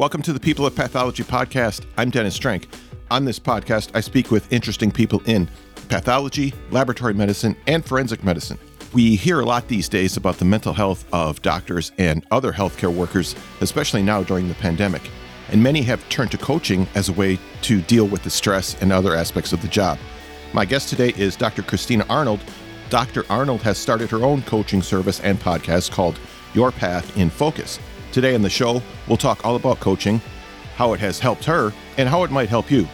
Welcome to the People of Pathology podcast. I'm Dennis Strenk. On this podcast, I speak with interesting people in pathology, laboratory medicine, and forensic medicine. We hear a lot these days about the mental health of doctors and other healthcare workers, especially now during the pandemic. And many have turned to coaching as a way to deal with the stress and other aspects of the job. My guest today is Dr. Christina Arnold. Dr. Arnold has started her own coaching service and podcast called Your Path in Focus. Today on the show, we'll talk all about coaching, how it has helped her, and how it might help you.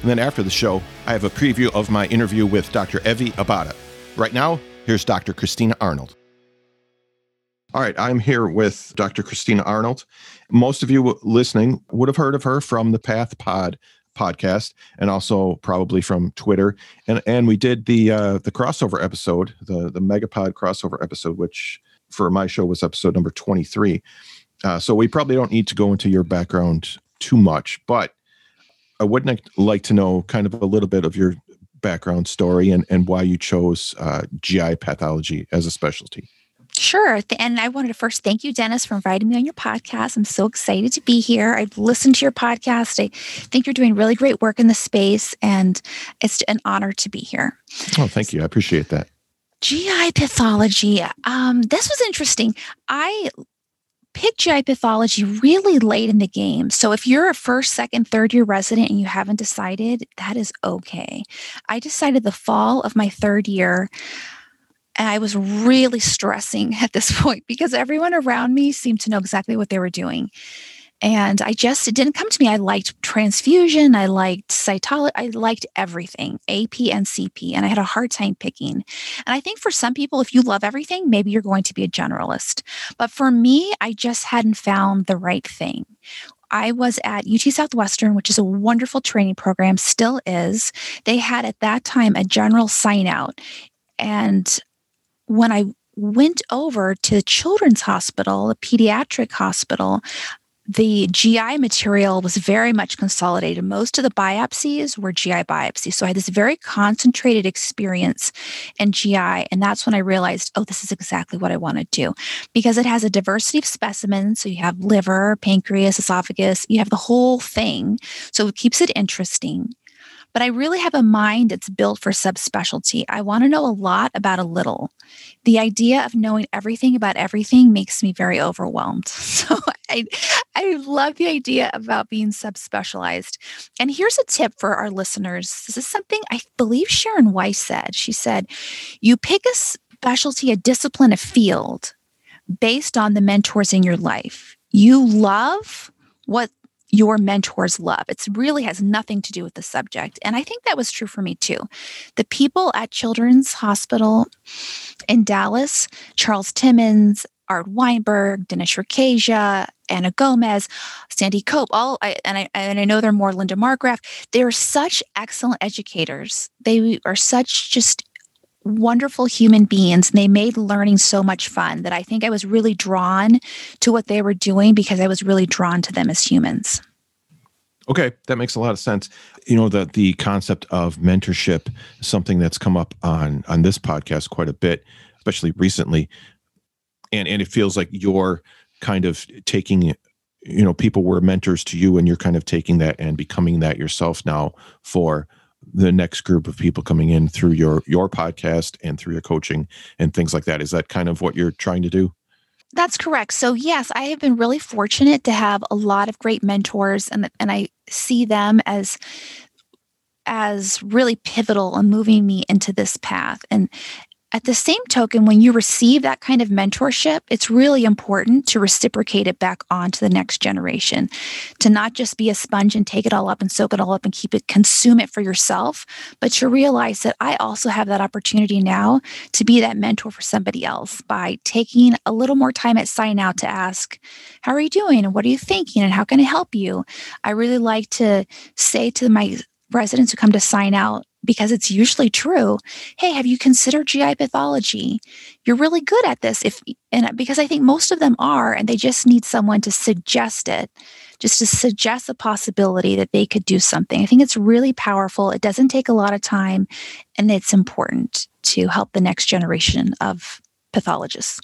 And then after the show, I have a preview of my interview with Dr. Evie Abada. Right now, Here's Dr. Christina Arnold. All right, I'm here with Dr. Christina Arnold. Most of you listening would have heard of her from the Path Pod podcast and also probably from Twitter. And and we did the uh, the crossover episode, the the Megapod crossover episode, which for my show was episode number 23. Uh, so we probably don't need to go into your background too much, but I would like to know kind of a little bit of your background story and, and why you chose uh, GI pathology as a specialty. Sure. And I wanted to first thank you, Dennis, for inviting me on your podcast. I'm so excited to be here. I've listened to your podcast. I think you're doing really great work in the space, and it's an honor to be here. Oh, thank you. I appreciate that. GI pathology. Um, this was interesting. I pick GI pathology really late in the game. So if you're a first, second, third year resident and you haven't decided, that is okay. I decided the fall of my third year. And I was really stressing at this point because everyone around me seemed to know exactly what they were doing. And I just, it didn't come to me. I liked transfusion. I liked cytology. I liked everything, AP and CP. And I had a hard time picking. And I think for some people, if you love everything, maybe you're going to be a generalist. But for me, I just hadn't found the right thing. I was at UT Southwestern, which is a wonderful training program, still is. They had at that time a general sign out. And when I went over to the children's hospital, a pediatric hospital, the GI material was very much consolidated. Most of the biopsies were GI biopsies. So I had this very concentrated experience in GI. And that's when I realized, oh, this is exactly what I want to do because it has a diversity of specimens. So you have liver, pancreas, esophagus, you have the whole thing. So it keeps it interesting but I really have a mind that's built for subspecialty. I want to know a lot about a little. The idea of knowing everything about everything makes me very overwhelmed. So I, I love the idea about being subspecialized. And here's a tip for our listeners. This is something I believe Sharon Weiss said. She said, You pick a specialty, a discipline, a field based on the mentors in your life. You love what your mentors love. It really has nothing to do with the subject. And I think that was true for me too. The people at Children's Hospital in Dallas, Charles Timmons, Art Weinberg, Dinesh Rakheja, Anna Gomez, Sandy Cope, all I, and I and I know they're more Linda Margraf. They're such excellent educators. They are such just wonderful human beings and they made learning so much fun that I think I was really drawn to what they were doing because I was really drawn to them as humans. Okay, that makes a lot of sense. You know, the the concept of mentorship something that's come up on on this podcast quite a bit, especially recently. And and it feels like you're kind of taking you know, people were mentors to you and you're kind of taking that and becoming that yourself now for the next group of people coming in through your your podcast and through your coaching and things like that. Is that kind of what you're trying to do? That's correct. So yes i have been really fortunate to have a lot of great mentors and and i see them as as really pivotal in moving me into this path. And at the same token, when you receive that kind of mentorship, it's really important to reciprocate it back on to the next generation, to not just be a sponge and take it all up and soak it all up and keep it, consume it for yourself, but to realize that I also have that opportunity now to be that mentor for somebody else by taking a little more time at sign out to ask, How are you doing? And what are you thinking? And how can I help you? I really like to say to my residents who come to sign out, because it's usually true. Hey, have you considered GI pathology? You're really good at this. If and because I think most of them are, and they just need someone to suggest it, just to suggest a possibility that they could do something. I think it's really powerful. It doesn't take a lot of time, and it's important to help the next generation of pathologists.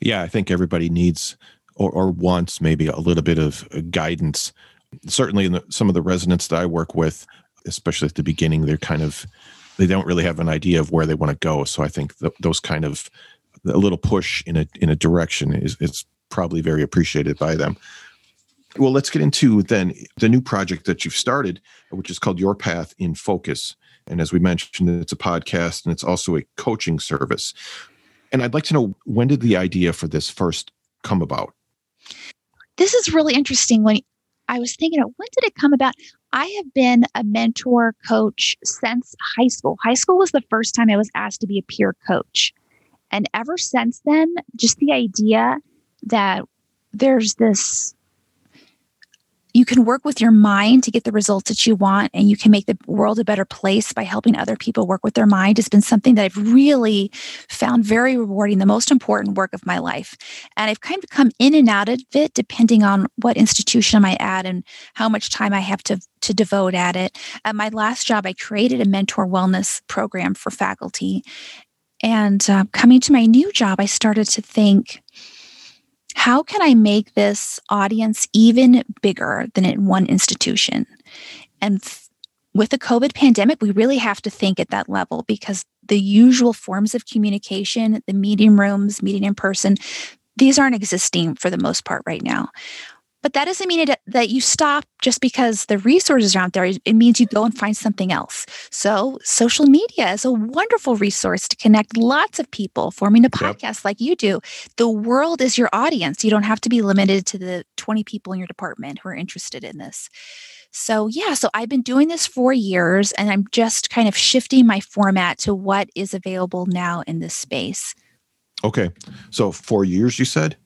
Yeah, I think everybody needs or, or wants maybe a little bit of uh, guidance. Certainly, in the, some of the residents that I work with, especially at the beginning, they're kind of they don't really have an idea of where they want to go. So I think th- those kind of a little push in a in a direction is is probably very appreciated by them. Well, let's get into then the new project that you've started, which is called Your Path in Focus. And as we mentioned, it's a podcast and it's also a coaching service. And I'd like to know when did the idea for this first come about? This is really interesting. When I was thinking, when did it come about? I have been a mentor coach since high school. High school was the first time I was asked to be a peer coach. And ever since then, just the idea that there's this you can work with your mind to get the results that you want and you can make the world a better place by helping other people work with their mind has been something that I've really found very rewarding, the most important work of my life. And I've kind of come in and out of it depending on what institution I'm at and how much time I have to, to devote at it. At my last job, I created a mentor wellness program for faculty. And uh, coming to my new job, I started to think, how can I make this audience even bigger than in one institution? And th- with the COVID pandemic, we really have to think at that level because the usual forms of communication, the meeting rooms, meeting in person, these aren't existing for the most part right now. But that doesn't mean it, that you stop just because the resources are out there. It means you go and find something else. So, social media is a wonderful resource to connect lots of people, forming a podcast yep. like you do. The world is your audience. You don't have to be limited to the 20 people in your department who are interested in this. So, yeah, so I've been doing this for years and I'm just kind of shifting my format to what is available now in this space. Okay. So, four years, you said?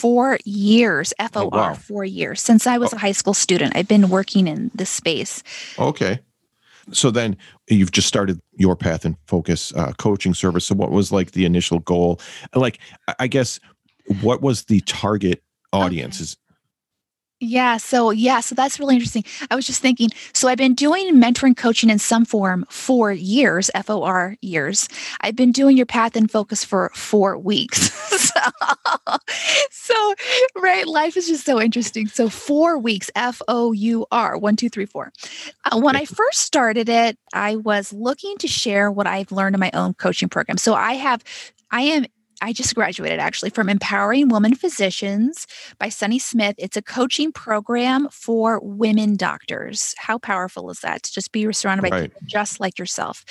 Four years, F O R, oh, wow. four years. Since I was oh. a high school student, I've been working in this space. Okay. So then you've just started your path in focus uh, coaching service. So what was like the initial goal? Like, I guess, what was the target audience? Okay. Is yeah. So, yeah. So that's really interesting. I was just thinking. So, I've been doing mentoring coaching in some form for years, F O R years. I've been doing your path in focus for four weeks. so, so, right. Life is just so interesting. So, four weeks, F O U R, one, two, three, four. Uh, when I first started it, I was looking to share what I've learned in my own coaching program. So, I have I am I just graduated actually from Empowering Women Physicians by Sunny Smith. It's a coaching program for women doctors. How powerful is that to just be surrounded by right. people just like yourself?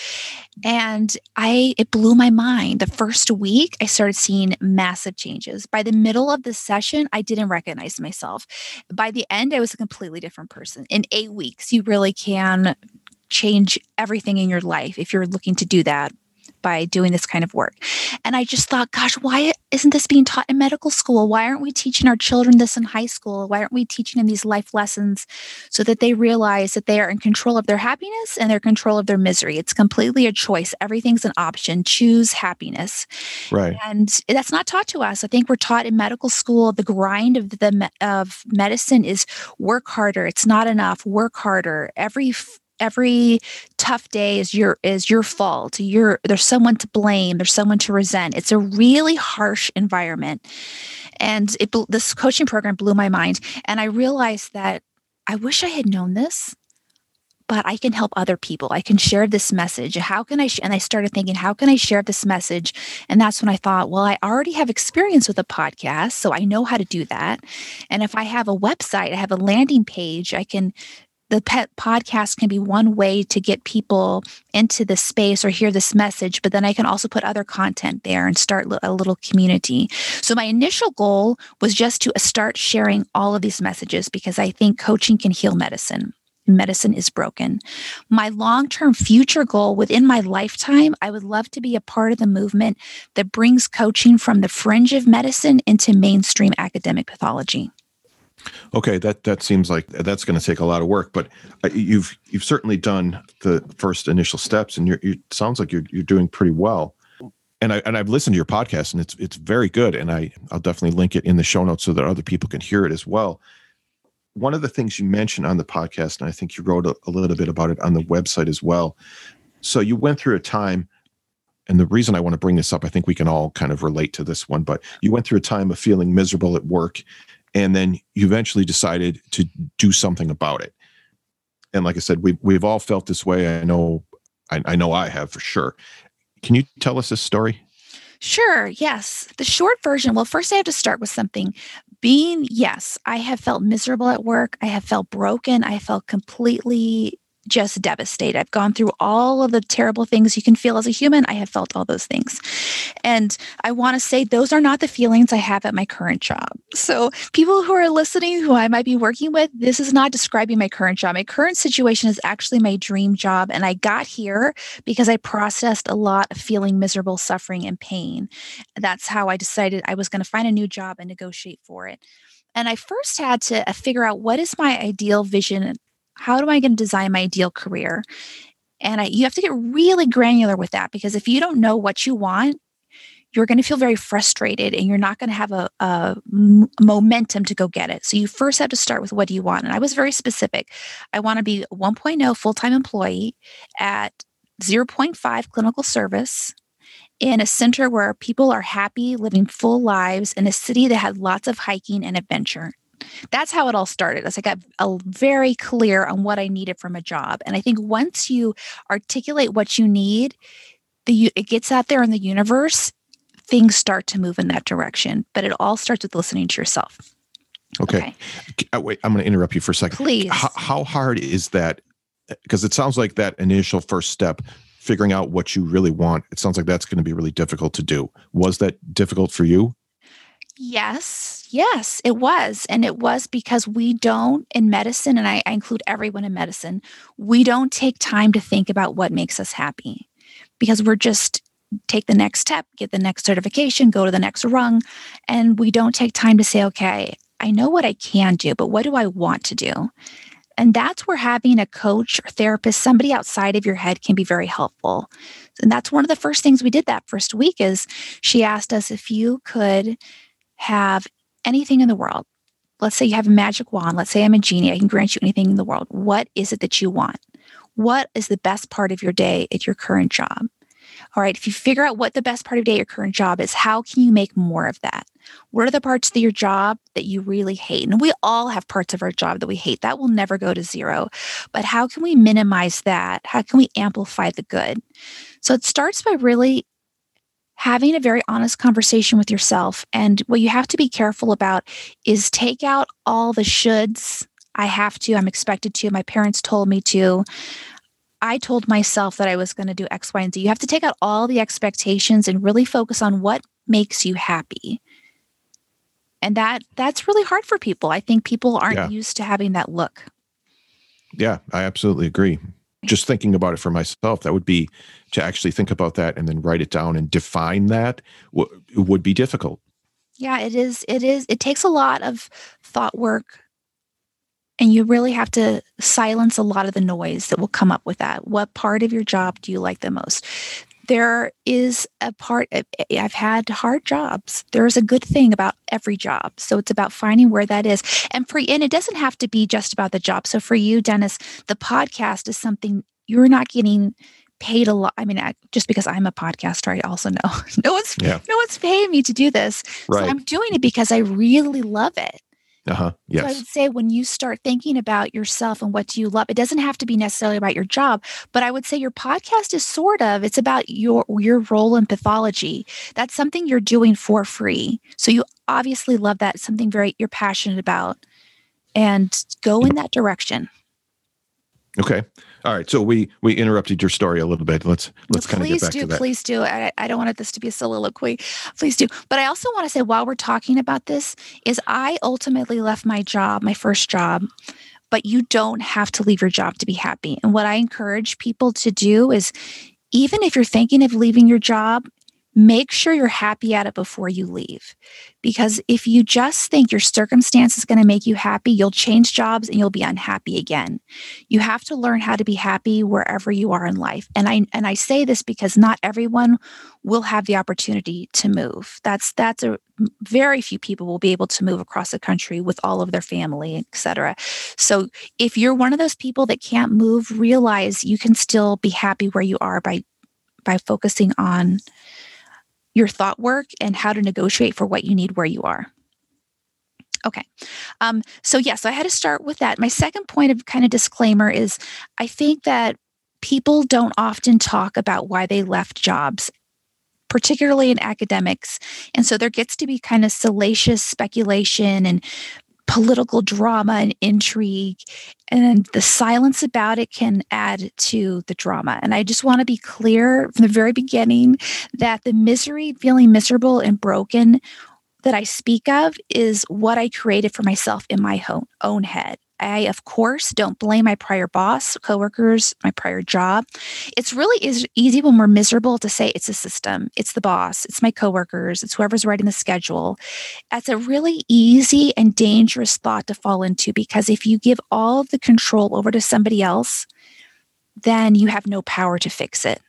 And I it blew my mind. The first week I started seeing massive changes. By the middle of the session, I didn't recognize myself. By the end, I was a completely different person. In 8 weeks, you really can change everything in your life if you're looking to do that by doing this kind of work. And I just thought, gosh, why isn't this being taught in medical school? Why aren't we teaching our children this in high school? Why aren't we teaching them these life lessons so that they realize that they are in control of their happiness and their control of their misery? It's completely a choice. Everything's an option. Choose happiness. Right. And that's not taught to us. I think we're taught in medical school the grind of the of medicine is work harder. It's not enough. Work harder. Every every tough day is your is your fault. You're there's someone to blame. There's someone to resent. It's a really harsh environment. And it this coaching program blew my mind. And i realized that i wish i had known this but i can help other people. I can share this message. How can i sh-? and i started thinking how can i share this message? And that's when i thought well i already have experience with a podcast so i know how to do that. And if i have a website i have a landing page i can the pet podcast can be one way to get people into the space or hear this message but then i can also put other content there and start a little community so my initial goal was just to start sharing all of these messages because i think coaching can heal medicine medicine is broken. My long term future goal within my lifetime, I would love to be a part of the movement that brings coaching from the fringe of medicine into mainstream academic pathology. Okay, that that seems like that's going to take a lot of work, but uh, you've you've certainly done the first initial steps, and you're, you sounds like you're you're doing pretty well. And I and I've listened to your podcast, and it's it's very good, and I I'll definitely link it in the show notes so that other people can hear it as well. One of the things you mentioned on the podcast, and I think you wrote a, a little bit about it on the website as well. So you went through a time and the reason I want to bring this up, I think we can all kind of relate to this one, but you went through a time of feeling miserable at work and then you eventually decided to do something about it. And like I said, we we've all felt this way. I know I, I know I have for sure. Can you tell us this story? Sure, yes. The short version, well, first I have to start with something. Being, yes, I have felt miserable at work. I have felt broken. I felt completely just devastated. I've gone through all of the terrible things you can feel as a human. I have felt all those things. And I want to say those are not the feelings I have at my current job. So, people who are listening who I might be working with, this is not describing my current job. My current situation is actually my dream job. And I got here because I processed a lot of feeling miserable, suffering, and pain. That's how I decided I was going to find a new job and negotiate for it. And I first had to uh, figure out what is my ideal vision how do I going to design my ideal career? And I, you have to get really granular with that because if you don't know what you want, you're going to feel very frustrated and you're not going to have a, a m- momentum to go get it. So you first have to start with what do you want? And I was very specific. I want to be 1.0 full time employee at 0.5 clinical service in a center where people are happy living full lives in a city that had lots of hiking and adventure that's how it all started. As I got a, very clear on what I needed from a job. And I think once you articulate what you need, the it gets out there in the universe, things start to move in that direction. But it all starts with listening to yourself. Okay. okay. Uh, wait, I'm going to interrupt you for a second. Please. How, how hard is that? Because it sounds like that initial first step, figuring out what you really want, it sounds like that's going to be really difficult to do. Was that difficult for you? Yes, yes, it was. And it was because we don't, in medicine, and I, I, include everyone in medicine, we don't take time to think about what makes us happy because we're just take the next step, get the next certification, go to the next rung. And we don't take time to say, okay, I know what I can do, but what do I want to do? And that's where having a coach or therapist, somebody outside of your head can be very helpful. And that's one of the first things we did that first week is she asked us if you could have anything in the world, let's say you have a magic wand, let's say I'm a genie, I can grant you anything in the world. What is it that you want? What is the best part of your day at your current job? All right, if you figure out what the best part of your day, at your current job is, how can you make more of that? What are the parts of your job that you really hate? And we all have parts of our job that we hate. That will never go to zero. But how can we minimize that? How can we amplify the good? So it starts by really having a very honest conversation with yourself. And what you have to be careful about is take out all the shoulds. I have to, I'm expected to, my parents told me to. I told myself that I was going to do X, Y, and Z. You have to take out all the expectations and really focus on what makes you happy. And that that's really hard for people. I think people aren't yeah. used to having that look. Yeah, I absolutely agree just thinking about it for myself that would be to actually think about that and then write it down and define that w- would be difficult. Yeah it is it is it takes a lot of thought work. And you really have to silence a lot of the noise that will come up with that. What part of your job do you like the most there is a part eh, eh, I've had hard jobs. There's a good thing about every job. So it's about finding where that is. And for and it doesn't have to be just about the job. So for you, Dennis, the podcast is something you're not getting paid a lot. I mean, I, just because I'm a podcaster, I also know no one's yeah. no one's paying me to do this. Right. So I'm doing it because I really love it. Uh-huh. Yes. So I would say when you start thinking about yourself and what do you love, it doesn't have to be necessarily about your job, but I would say your podcast is sort of, it's about your your role in pathology. That's something you're doing for free. So you obviously love that, something very you're passionate about. And go in that direction. Okay. All right. So we we interrupted your story a little bit. Let's let's kind of get back do, to that. Please do. I, I don't want this to be a soliloquy. Please do. But I also want to say while we're talking about this, is I ultimately left my job, my first job, but you don't have to leave your job to be happy. And what I encourage people to do is even if you're thinking of leaving your job, make sure you're happy at it before you leave. Because if you just think your circumstance is going to make you happy, you'll change jobs and you'll be unhappy again. You have to learn how to be happy wherever you are in life. And I and I say this because not everyone will have the opportunity to move. That's that's a very few people will be able to move across the country with all of their family, etc. So if you're one of those people that can't move, realize you can still be happy where you are by by focusing on your thought work and how to negotiate for what you need where you are. Okay. Um, so, yes, yeah, so I had to start with that. My second point of kind of disclaimer is I think that people don't often talk about why they left jobs particularly in academics. And so there gets to be kind of salacious speculation and political drama and intrigue. And the silence about it can add to the drama. And I just want to be clear from the very beginning that the misery, feeling miserable and broken that I speak of is what I created for myself in my own head. I, of course, don't blame my prior boss, coworkers, my prior job. It's really is easy when we're miserable to say it's a system, it's the boss, it's my coworkers, it's whoever's writing the schedule. That's a really easy and dangerous thought to fall into because if you give all of the control over to somebody else, then you have no power to fix it.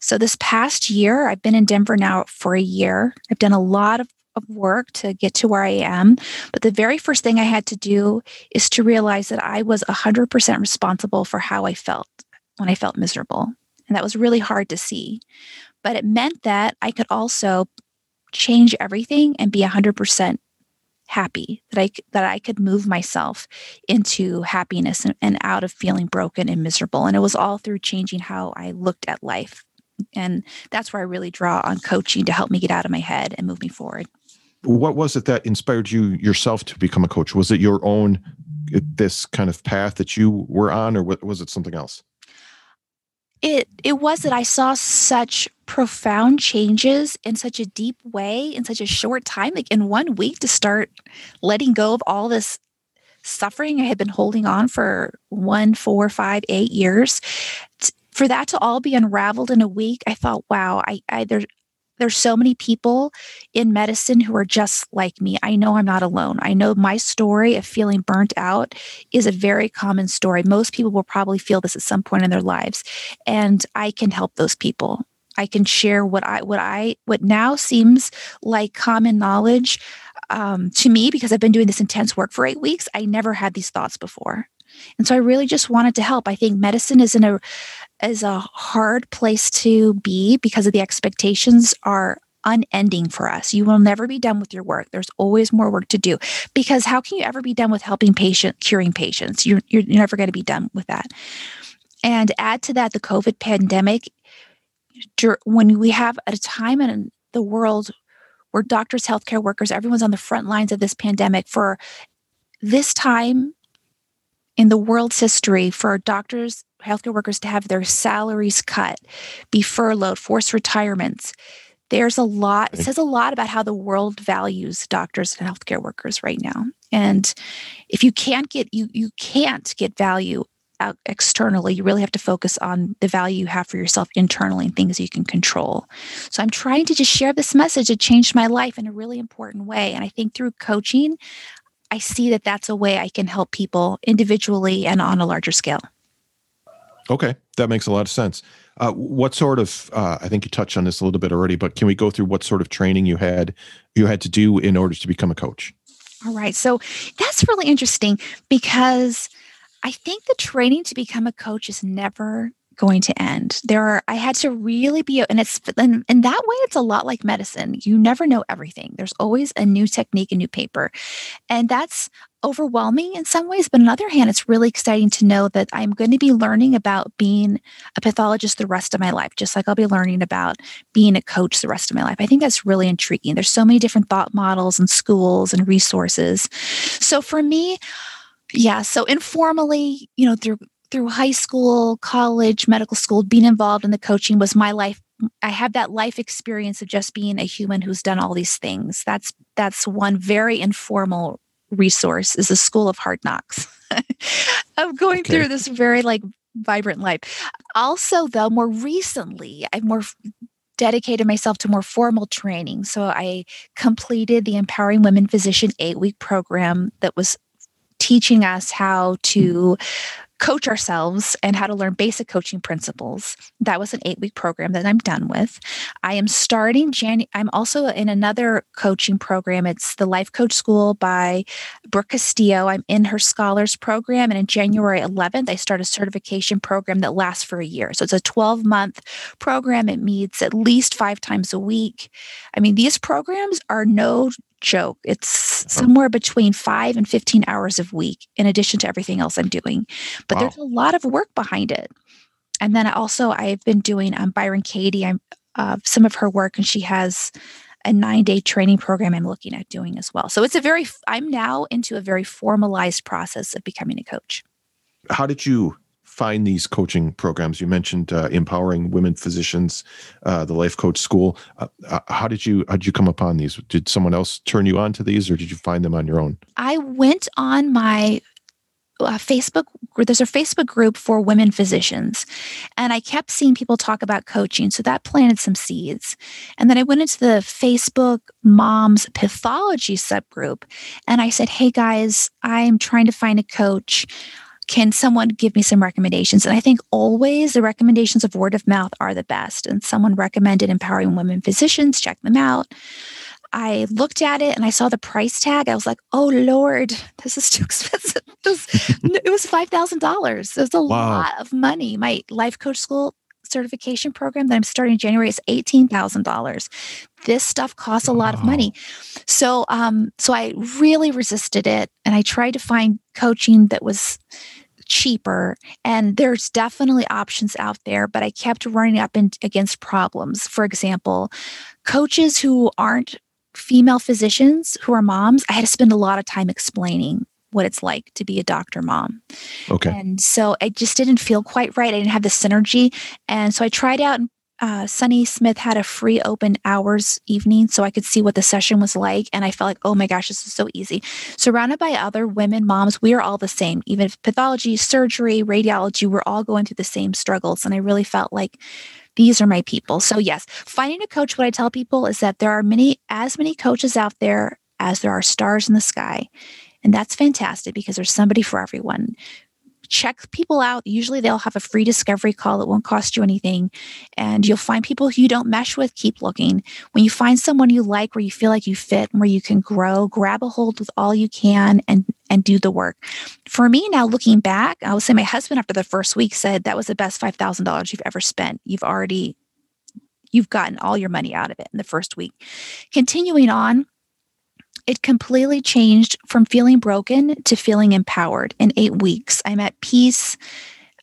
So, this past year, I've been in Denver now for a year. I've done a lot of of work to get to where I am. But the very first thing I had to do is to realize that I was 100% responsible for how I felt when I felt miserable. And that was really hard to see. But it meant that I could also change everything and be 100% happy that I that I could move myself into happiness and, and out of feeling broken and miserable and it was all through changing how I looked at life and that's where I really draw on coaching to help me get out of my head and move me forward what was it that inspired you yourself to become a coach? Was it your own uh, this kind of path that you were on, or was it something else? It it was that I saw such profound changes in such a deep way in such a short time, like in one week, to start letting go of all this suffering I had been holding on for one, four, five, eight years. For that to all be unraveled in a week, I thought, wow, I, there there's so many people in medicine who are just like me. I know I'm not alone. I know my story of feeling burnt out is a very common story. Most people will probably feel this at some point in their lives, and I can help those people. I can share what I what I what now seems like common knowledge um, to me because I've been doing this intense work for eight weeks. I never had these thoughts before. And so I really just wanted to help. I think medicine is in a is a hard place to be because of the expectations are unending for us. You will never be done with your work. There's always more work to do because how can you ever be done with helping patient curing patients? You're you're never going to be done with that. And add to that the COVID pandemic when we have a time in the world where doctors, healthcare workers, everyone's on the front lines of this pandemic for this time in the world's history for doctors, healthcare workers to have their salaries cut, be furloughed, forced retirements. There's a lot, it says a lot about how the world values doctors and healthcare workers right now. And if you can't get you you can't get value out externally, you really have to focus on the value you have for yourself internally and things you can control. So I'm trying to just share this message. It changed my life in a really important way. And I think through coaching, I see that that's a way I can help people individually and on a larger scale. Okay, that makes a lot of sense. Uh, what sort of? Uh, I think you touched on this a little bit already, but can we go through what sort of training you had you had to do in order to become a coach? All right, so that's really interesting because I think the training to become a coach is never going to end. There are, I had to really be, and it's, and in that way, it's a lot like medicine. You never know everything. There's always a new technique, a new paper. And that's overwhelming in some ways. But on the other hand, it's really exciting to know that I'm going to be learning about being a pathologist the rest of my life, just like I'll be learning about being a coach the rest of my life. I think that's really intriguing. There's so many different thought models and schools and resources. So for me, yeah, so informally, you know, through through high school, college, medical school, being involved in the coaching was my life. I have that life experience of just being a human who's done all these things. That's that's one very informal resource is the school of hard knocks of going okay. through this very like vibrant life. Also, though, more recently, I've more dedicated myself to more formal training. So I completed the Empowering Women Physician eight week program that was teaching us how to coach ourselves and how to learn basic coaching principles. That was an eight week program that I'm done with. I am starting January. I'm also in another coaching program. It's the Life Coach School by Brooke Castillo. I'm in her scholars program. And in January 11th, I start a certification program that lasts for a year. So it's a 12 month program. It meets at least five times a week. I mean, these programs are no joke. It's uh-huh. somewhere between five and 15 hours a week, in addition to everything else I'm doing. But wow. there's a lot of work behind it. And then also, I've been doing um, Byron Katie, I'm uh, some of her work, and she has a nine day training program I'm looking at doing as well. So it's a very, I'm now into a very formalized process of becoming a coach. How did you find these coaching programs? You mentioned uh, empowering women physicians, uh, the Life Coach School. Uh, uh, how did you how did you come upon these? Did someone else turn you on to these, or did you find them on your own? I went on my uh, Facebook, there's a Facebook group for women physicians. And I kept seeing people talk about coaching. So that planted some seeds. And then I went into the Facebook Moms Pathology subgroup and I said, Hey guys, I'm trying to find a coach can someone give me some recommendations? And I think always the recommendations of word of mouth are the best. And someone recommended empowering women physicians, check them out. I looked at it and I saw the price tag. I was like, oh Lord, this is too expensive. It was, it was $5,000. It was a wow. lot of money. My life coach school certification program that I'm starting in January is $18,000. This stuff costs a lot of money. So um so I really resisted it and I tried to find coaching that was cheaper and there's definitely options out there but i kept running up in, against problems for example coaches who aren't female physicians who are moms i had to spend a lot of time explaining what it's like to be a doctor mom. Okay. And so I just didn't feel quite right. I didn't have the synergy. And so I tried out uh, Sunny Smith had a free open hours evening so I could see what the session was like. And I felt like, oh my gosh, this is so easy. Surrounded by other women moms, we are all the same. Even if pathology, surgery, radiology, we're all going through the same struggles. And I really felt like these are my people. So, yes, finding a coach, what I tell people is that there are many, as many coaches out there as there are stars in the sky. And that's fantastic because there's somebody for everyone check people out. Usually they'll have a free discovery call that won't cost you anything. And you'll find people who you don't mesh with, keep looking. When you find someone you like, where you feel like you fit, and where you can grow, grab a hold with all you can and and do the work. For me now, looking back, I would say my husband after the first week said that was the best five thousand dollars you've ever spent. You've already you've gotten all your money out of it in the first week. Continuing on, it completely changed from feeling broken to feeling empowered in eight weeks. I'm at peace.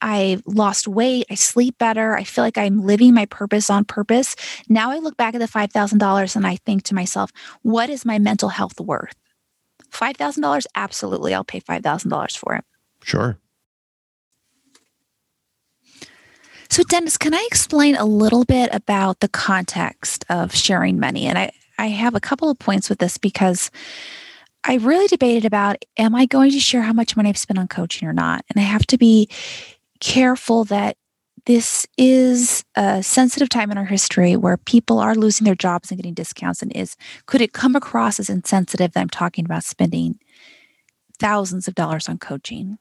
I lost weight. I sleep better. I feel like I'm living my purpose on purpose. Now I look back at the $5,000 and I think to myself, what is my mental health worth? $5,000? Absolutely. I'll pay $5,000 for it. Sure. So, Dennis, can I explain a little bit about the context of sharing money? And I, I have a couple of points with this because I really debated about am I going to share how much money I've spent on coaching or not? And I have to be careful that this is a sensitive time in our history where people are losing their jobs and getting discounts and is could it come across as insensitive that I'm talking about spending thousands of dollars on coaching?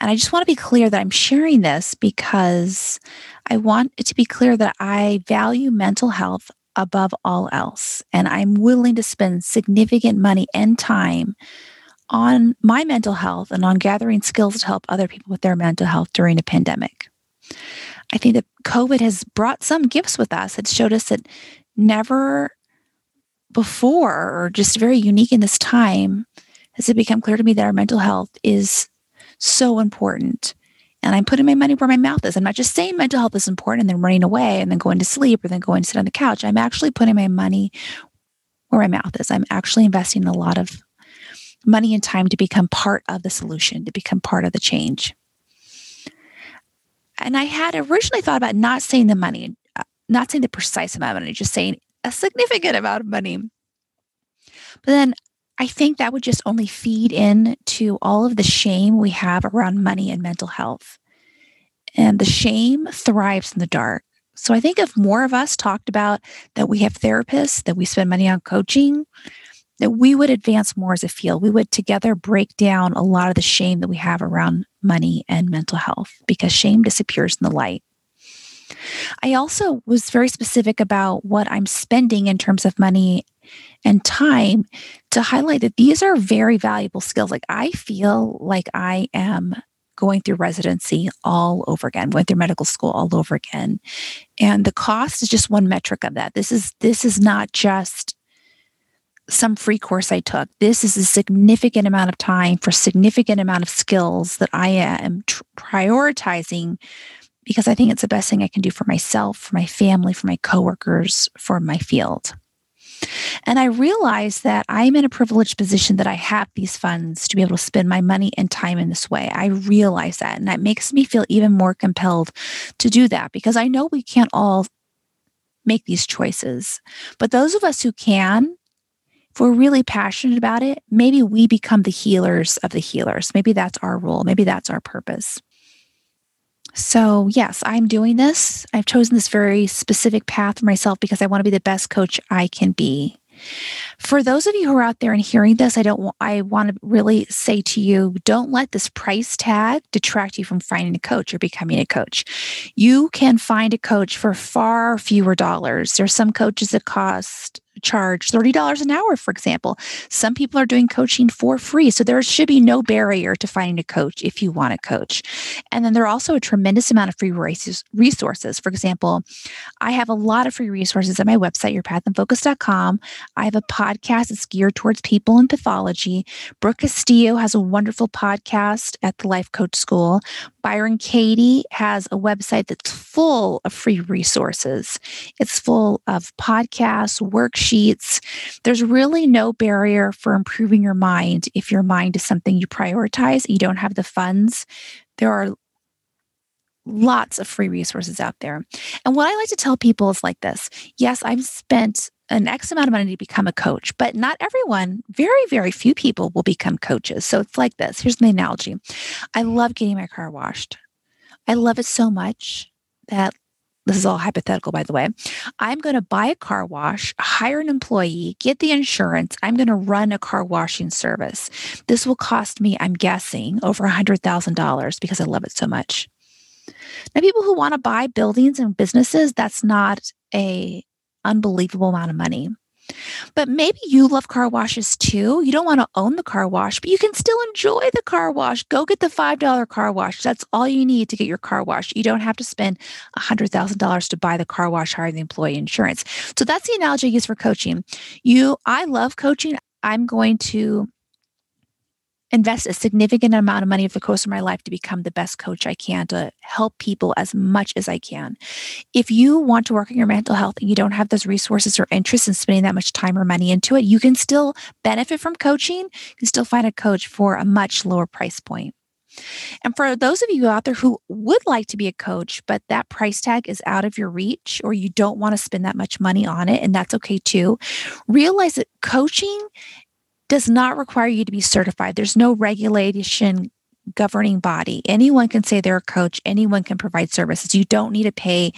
And I just want to be clear that I'm sharing this because I want it to be clear that I value mental health above all else. And I'm willing to spend significant money and time on my mental health and on gathering skills to help other people with their mental health during a pandemic. I think that COVID has brought some gifts with us. It showed us that never before, or just very unique in this time, has it become clear to me that our mental health is so important and I'm putting my money where my mouth is. I'm not just saying mental health is important and then running away and then going to sleep or then going to sit on the couch. I'm actually putting my money where my mouth is. I'm actually investing a lot of money and time to become part of the solution, to become part of the change. And I had originally thought about not saying the money, uh, not saying the precise amount of money, just saying a significant amount of money. But then I think that would just only feed in to all of the shame we have around money and mental health. And the shame thrives in the dark. So I think if more of us talked about that we have therapists, that we spend money on coaching, that we would advance more as a field. We would together break down a lot of the shame that we have around money and mental health because shame disappears in the light. I also was very specific about what I'm spending in terms of money and time to highlight that these are very valuable skills. Like I feel like I am going through residency all over again, going through medical school all over again. And the cost is just one metric of that. This is this is not just some free course I took. This is a significant amount of time for significant amount of skills that I am tr- prioritizing because I think it's the best thing I can do for myself, for my family, for my coworkers, for my field. And I realized that I'm in a privileged position that I have these funds to be able to spend my money and time in this way. I realize that. And that makes me feel even more compelled to do that because I know we can't all make these choices. But those of us who can, if we're really passionate about it, maybe we become the healers of the healers. Maybe that's our role. Maybe that's our purpose. So, yes, I'm doing this. I've chosen this very specific path for myself because I want to be the best coach I can be. For those of you who are out there and hearing this, I don't I want to really say to you, don't let this price tag detract you from finding a coach or becoming a coach. You can find a coach for far fewer dollars. There's some coaches that cost charge $30 an hour, for example. Some people are doing coaching for free. So there should be no barrier to finding a coach if you want a coach. And then there are also a tremendous amount of free resources. For example, I have a lot of free resources at my website, yourpathinfocus.com. I have a podcast that's geared towards people in pathology. Brooke Castillo has a wonderful podcast at the Life Coach School. Byron Katie has a website that's full of free resources. It's full of podcasts, worksheets. There's really no barrier for improving your mind if your mind is something you prioritize, you don't have the funds. There are lots of free resources out there. And what I like to tell people is like this yes, I've spent an X amount of money to become a coach, but not everyone, very, very few people will become coaches. So it's like this. Here's my analogy I love getting my car washed. I love it so much that this is all hypothetical, by the way. I'm going to buy a car wash, hire an employee, get the insurance. I'm going to run a car washing service. This will cost me, I'm guessing, over $100,000 because I love it so much. Now, people who want to buy buildings and businesses, that's not a unbelievable amount of money. But maybe you love car washes too. You don't want to own the car wash, but you can still enjoy the car wash. Go get the $5 car wash. That's all you need to get your car wash. You don't have to spend $100,000 to buy the car wash, hire the employee insurance. So that's the analogy I use for coaching. You, I love coaching. I'm going to invest a significant amount of money over the course of my life to become the best coach I can to help people as much as I can. If you want to work on your mental health and you don't have those resources or interest in spending that much time or money into it, you can still benefit from coaching. You can still find a coach for a much lower price point. And for those of you out there who would like to be a coach, but that price tag is out of your reach or you don't want to spend that much money on it, and that's okay too, realize that coaching does not require you to be certified. There's no regulation governing body. Anyone can say they're a coach, anyone can provide services. You don't need to pay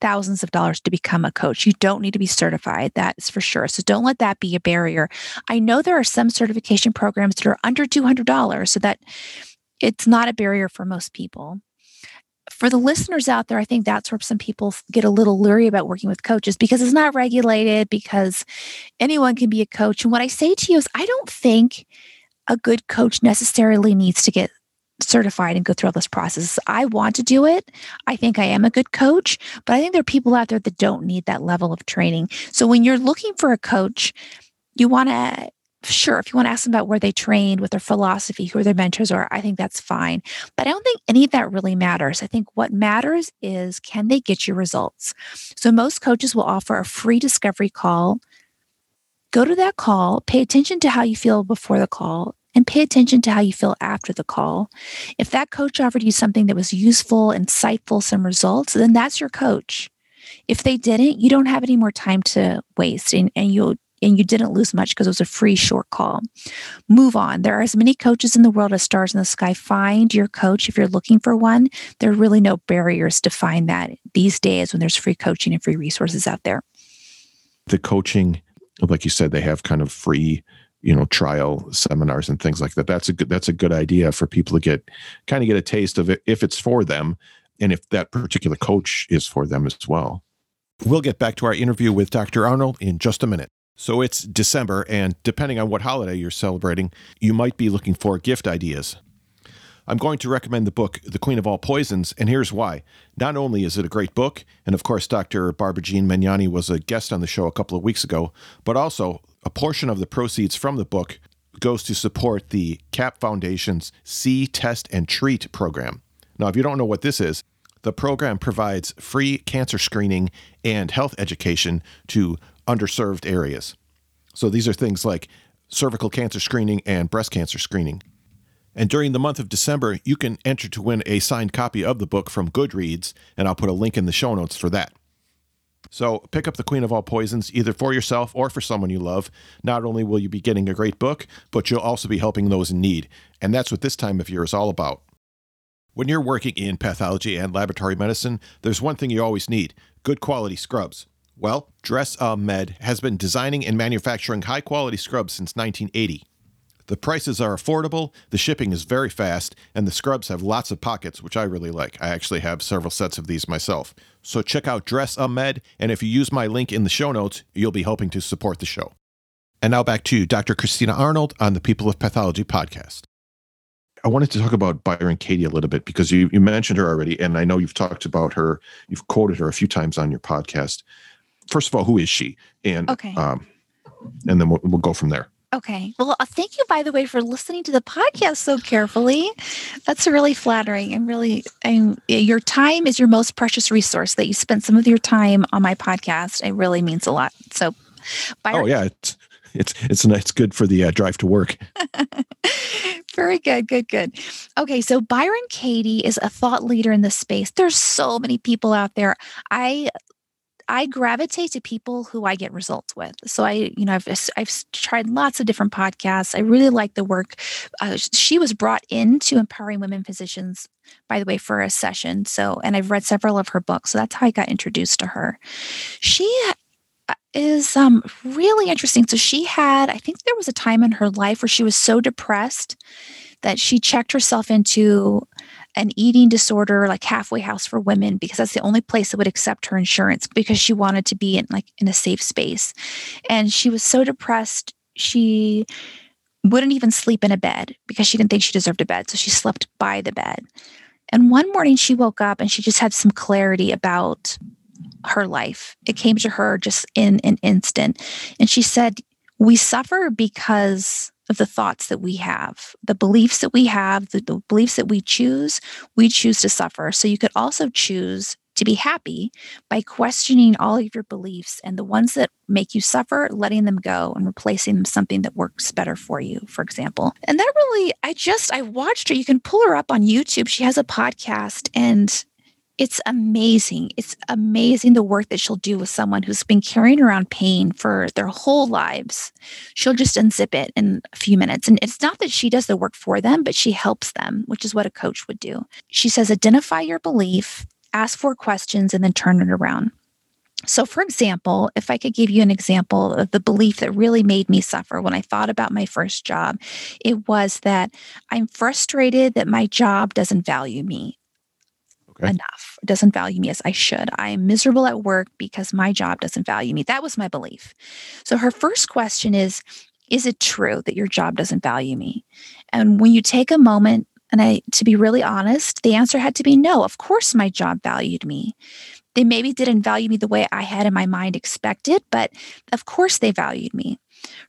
thousands of dollars to become a coach. You don't need to be certified. That is for sure. So don't let that be a barrier. I know there are some certification programs that are under $200 so that it's not a barrier for most people for the listeners out there, I think that's where some people get a little leery about working with coaches because it's not regulated, because anyone can be a coach. And what I say to you is, I don't think a good coach necessarily needs to get certified and go through all this process. I want to do it. I think I am a good coach, but I think there are people out there that don't need that level of training. So when you're looking for a coach, you want to sure, if you want to ask them about where they trained, what their philosophy, who their mentors are, I think that's fine. But I don't think any of that really matters. I think what matters is can they get you results? So most coaches will offer a free discovery call. Go to that call, pay attention to how you feel before the call, and pay attention to how you feel after the call. If that coach offered you something that was useful, insightful, some results, then that's your coach. If they didn't, you don't have any more time to waste and, and you'll and you didn't lose much because it was a free short call. Move on. There are as many coaches in the world as stars in the sky. Find your coach if you're looking for one. There are really no barriers to find that these days when there's free coaching and free resources out there. The coaching, like you said, they have kind of free you know trial seminars and things like that that's a good that's a good idea for people to get kind of get a taste of it if it's for them and if that particular coach is for them as well we'll get back to our interview with dr arnold in just a minute so it's december and depending on what holiday you're celebrating you might be looking for gift ideas I'm going to recommend the book, The Queen of All Poisons, and here's why. Not only is it a great book, and of course, Dr. Barbara Jean Magnani was a guest on the show a couple of weeks ago, but also a portion of the proceeds from the book goes to support the CAP Foundation's See, Test, and Treat program. Now, if you don't know what this is, the program provides free cancer screening and health education to underserved areas. So these are things like cervical cancer screening and breast cancer screening. And during the month of December, you can enter to win a signed copy of the book from Goodreads, and I'll put a link in the show notes for that. So pick up The Queen of All Poisons either for yourself or for someone you love. Not only will you be getting a great book, but you'll also be helping those in need. And that's what this time of year is all about. When you're working in pathology and laboratory medicine, there's one thing you always need good quality scrubs. Well, Dress A Med has been designing and manufacturing high quality scrubs since 1980. The prices are affordable, the shipping is very fast, and the scrubs have lots of pockets, which I really like. I actually have several sets of these myself. So check out Dress A Med, and if you use my link in the show notes, you'll be helping to support the show. And now back to Dr. Christina Arnold on the People of Pathology podcast. I wanted to talk about Byron Katie a little bit because you, you mentioned her already, and I know you've talked about her, you've quoted her a few times on your podcast. First of all, who is she? And okay. um, and then we'll, we'll go from there. Okay. Well, uh, thank you, by the way, for listening to the podcast so carefully. That's really flattering and really, and your time is your most precious resource. That you spent some of your time on my podcast, it really means a lot. So, Byron, oh yeah, it's it's it's it's good for the uh, drive to work. Very good, good, good. Okay, so Byron Katie is a thought leader in this space. There's so many people out there. I I gravitate to people who I get results with. So I, you know, I've I've tried lots of different podcasts. I really like the work. Uh, she was brought into empowering women physicians, by the way, for a session. So, and I've read several of her books. So that's how I got introduced to her. She uh, is um, really interesting. So she had, I think there was a time in her life where she was so depressed that she checked herself into an eating disorder like halfway house for women because that's the only place that would accept her insurance because she wanted to be in like in a safe space. And she was so depressed she wouldn't even sleep in a bed because she didn't think she deserved a bed so she slept by the bed. And one morning she woke up and she just had some clarity about her life. It came to her just in an instant. And she said we suffer because of the thoughts that we have, the beliefs that we have, the, the, beliefs that we choose, we choose to suffer. So you could also choose to be happy by questioning all of your beliefs and the ones that make you suffer, letting them go and replacing them something that works better for you, for example. And that really, I just, I watched her. You can pull her up on YouTube. She has a podcast and it's amazing. It's amazing the work that she'll do with someone who's been carrying around pain for their whole lives. She'll just unzip it in a few minutes. And it's not that she does the work for them, but she helps them, which is what a coach would do. She says, identify your belief, ask four questions, and then turn it around. So, for example, if I could give you an example of the belief that really made me suffer when I thought about my first job, it was that I'm frustrated that my job doesn't value me okay. enough, doesn't value me as I should. I am miserable at work because my job doesn't value me. That was my belief. So her first question is Is it true that your job doesn't value me? And when you take a moment, and I, to be really honest, the answer had to be no. Of course, my job valued me. They maybe didn't value me the way I had in my mind expected, but of course they valued me.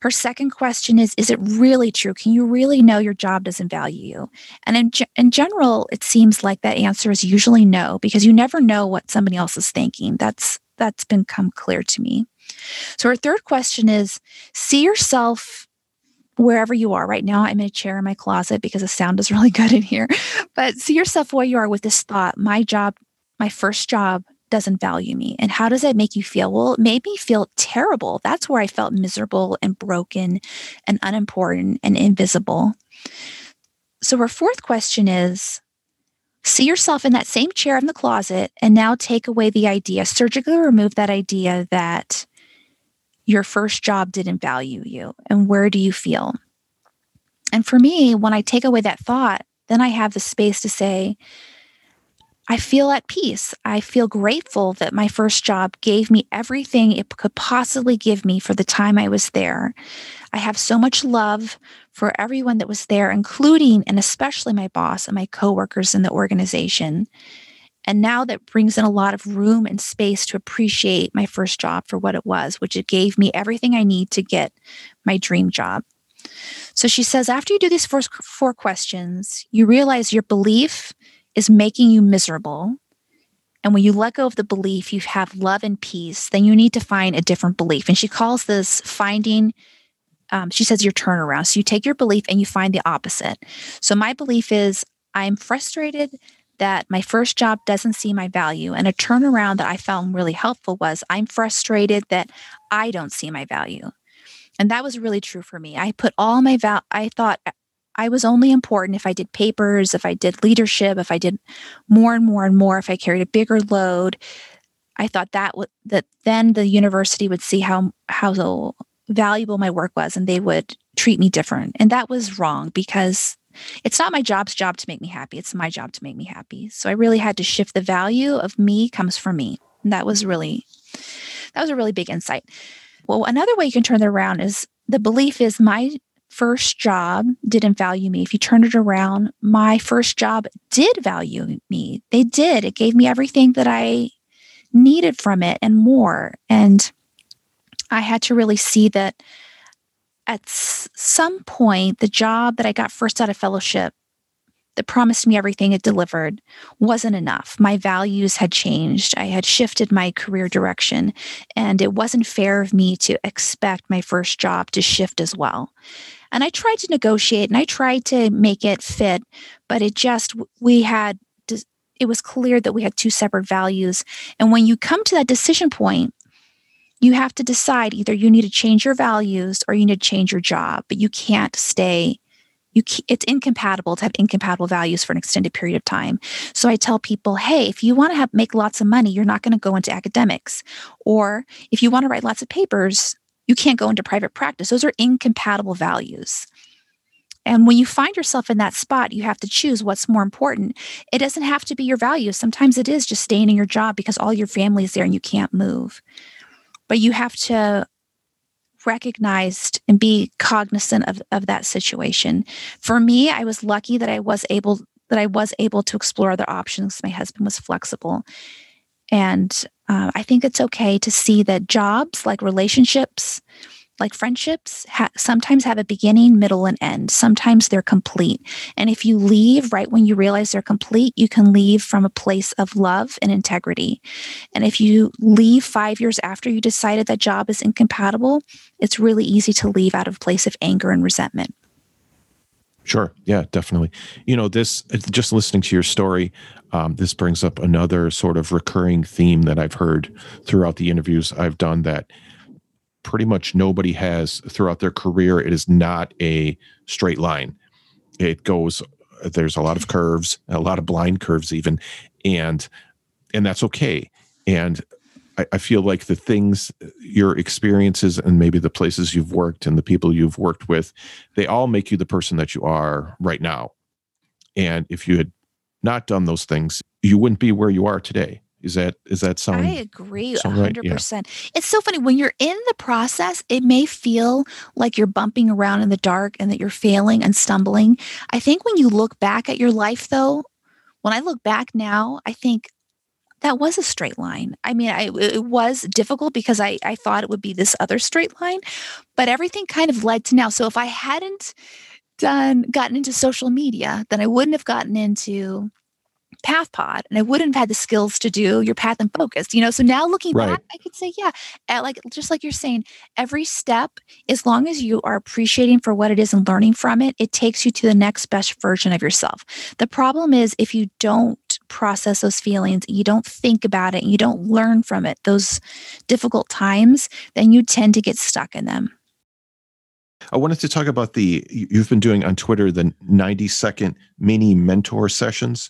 Her second question is Is it really true? Can you really know your job doesn't value you? And in, in general, it seems like that answer is usually no, because you never know what somebody else is thinking. That's that's become clear to me. So her third question is see yourself wherever you are right now i'm in a chair in my closet because the sound is really good in here but see yourself where you are with this thought my job my first job doesn't value me. And how does that make you feel? Well, it made me feel terrible. That's where I felt miserable and broken and unimportant and invisible. So, our fourth question is see yourself in that same chair in the closet and now take away the idea, surgically remove that idea that your first job didn't value you? And where do you feel? And for me, when I take away that thought, then I have the space to say, I feel at peace. I feel grateful that my first job gave me everything it could possibly give me for the time I was there. I have so much love for everyone that was there, including and especially my boss and my coworkers in the organization. And now that brings in a lot of room and space to appreciate my first job for what it was, which it gave me everything I need to get my dream job. So she says, after you do these first four questions, you realize your belief is making you miserable. And when you let go of the belief, you have love and peace, then you need to find a different belief. And she calls this finding, um, she says your turnaround. So you take your belief and you find the opposite. So my belief is I'm frustrated that my first job doesn't see my value. And a turnaround that I found really helpful was I'm frustrated that I don't see my value. And that was really true for me. I put all my val I thought I was only important if I did papers, if I did leadership, if I did more and more and more, if I carried a bigger load. I thought that w- that then the university would see how how valuable my work was and they would treat me different. And that was wrong because it's not my job's job to make me happy. It's my job to make me happy. So I really had to shift the value of me comes from me. And that was really that was a really big insight. Well, another way you can turn that around is the belief is my first job didn't value me. If you turn it around, my first job did value me. They did. It gave me everything that I needed from it and more. And I had to really see that at some point, the job that I got first out of fellowship that promised me everything it delivered wasn't enough. My values had changed. I had shifted my career direction, and it wasn't fair of me to expect my first job to shift as well. And I tried to negotiate and I tried to make it fit, but it just, we had, it was clear that we had two separate values. And when you come to that decision point, you have to decide either you need to change your values or you need to change your job, but you can't stay you it's incompatible to have incompatible values for an extended period of time so i tell people hey if you want to have make lots of money you're not going to go into academics or if you want to write lots of papers you can't go into private practice those are incompatible values and when you find yourself in that spot, you have to choose what's more important. It doesn't have to be your values. Sometimes it is just staying in your job because all your family is there and you can't move. But you have to recognized and be cognizant of, of that situation. For me, I was lucky that I was able that I was able to explore other options. My husband was flexible. And uh, I think it's okay to see that jobs like relationships, like friendships ha- sometimes have a beginning, middle, and end. Sometimes they're complete. And if you leave right when you realize they're complete, you can leave from a place of love and integrity. And if you leave five years after you decided that job is incompatible, it's really easy to leave out of place of anger and resentment. Sure. Yeah, definitely. You know, this, just listening to your story, um, this brings up another sort of recurring theme that I've heard throughout the interviews I've done that pretty much nobody has throughout their career. It is not a straight line. It goes there's a lot of curves, a lot of blind curves even, and and that's okay. And I, I feel like the things, your experiences, and maybe the places you've worked and the people you've worked with, they all make you the person that you are right now. And if you had not done those things, you wouldn't be where you are today. Is that is that sound? I agree, hundred percent. Yeah. It's so funny when you're in the process. It may feel like you're bumping around in the dark and that you're failing and stumbling. I think when you look back at your life, though, when I look back now, I think that was a straight line. I mean, I, it was difficult because I I thought it would be this other straight line, but everything kind of led to now. So if I hadn't done gotten into social media, then I wouldn't have gotten into PathPod and I wouldn't have had the skills to do your path in focus, you know? So now looking right. back, I could say, yeah, at like, just like you're saying, every step, as long as you are appreciating for what it is and learning from it, it takes you to the next best version of yourself. The problem is if you don't process those feelings, you don't think about it, you don't learn from it, those difficult times, then you tend to get stuck in them. I wanted to talk about the you've been doing on Twitter the 90 second mini mentor sessions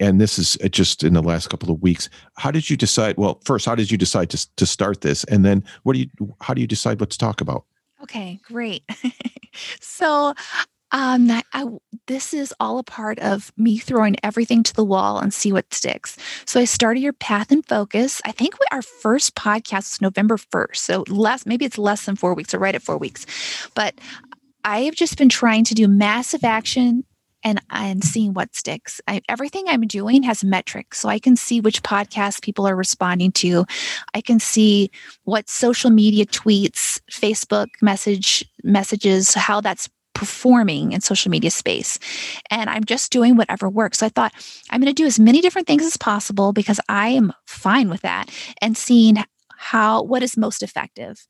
and this is uh, just in the last couple of weeks. How did you decide? Well, first, how did you decide to to start this, and then what do you? How do you decide what to talk about? Okay, great. so um, I, this is all a part of me throwing everything to the wall and see what sticks. So I started your path in focus. I think we, our first podcast was November 1st. So less, maybe it's less than four weeks or right at four weeks. But I have just been trying to do massive action and and seeing what sticks. I, everything I'm doing has metrics, so I can see which podcasts people are responding to. I can see what social media tweets, Facebook message messages, how that's performing in social media space. And I'm just doing whatever works. So I thought I'm going to do as many different things as possible because I am fine with that and seeing how what is most effective.